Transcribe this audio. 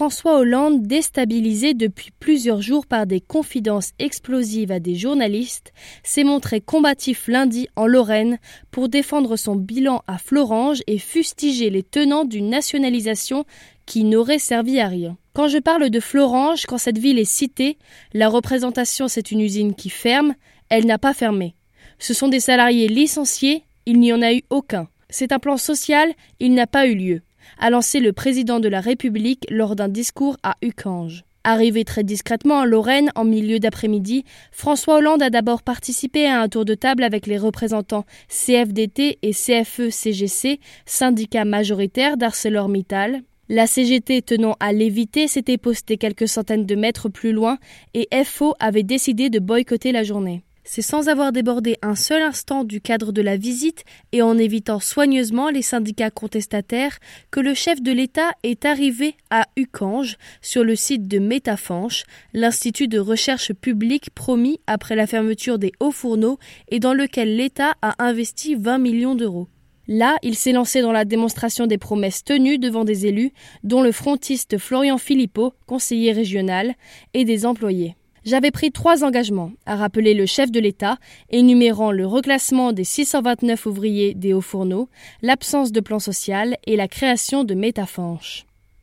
François Hollande, déstabilisé depuis plusieurs jours par des confidences explosives à des journalistes, s'est montré combatif lundi en Lorraine pour défendre son bilan à Florange et fustiger les tenants d'une nationalisation qui n'aurait servi à rien. Quand je parle de Florange, quand cette ville est citée, la représentation c'est une usine qui ferme, elle n'a pas fermé. Ce sont des salariés licenciés, il n'y en a eu aucun. C'est un plan social, il n'a pas eu lieu a lancé le président de la République lors d'un discours à Ucange. Arrivé très discrètement en Lorraine en milieu d'après-midi, François Hollande a d'abord participé à un tour de table avec les représentants CFDT et CFE-CGC, syndicats majoritaires d'ArcelorMittal. La CGT tenant à l'éviter s'était postée quelques centaines de mètres plus loin et FO avait décidé de boycotter la journée. C'est sans avoir débordé un seul instant du cadre de la visite et en évitant soigneusement les syndicats contestataires que le chef de l'État est arrivé à Ucange, sur le site de Métafanche, l'institut de recherche publique promis après la fermeture des hauts fourneaux et dans lequel l'État a investi 20 millions d'euros. Là, il s'est lancé dans la démonstration des promesses tenues devant des élus, dont le frontiste Florian Philippot, conseiller régional, et des employés. J'avais pris trois engagements, a rappelé le chef de l'État, énumérant le reclassement des 629 ouvriers des hauts fourneaux, l'absence de plan social et la création de métafanches.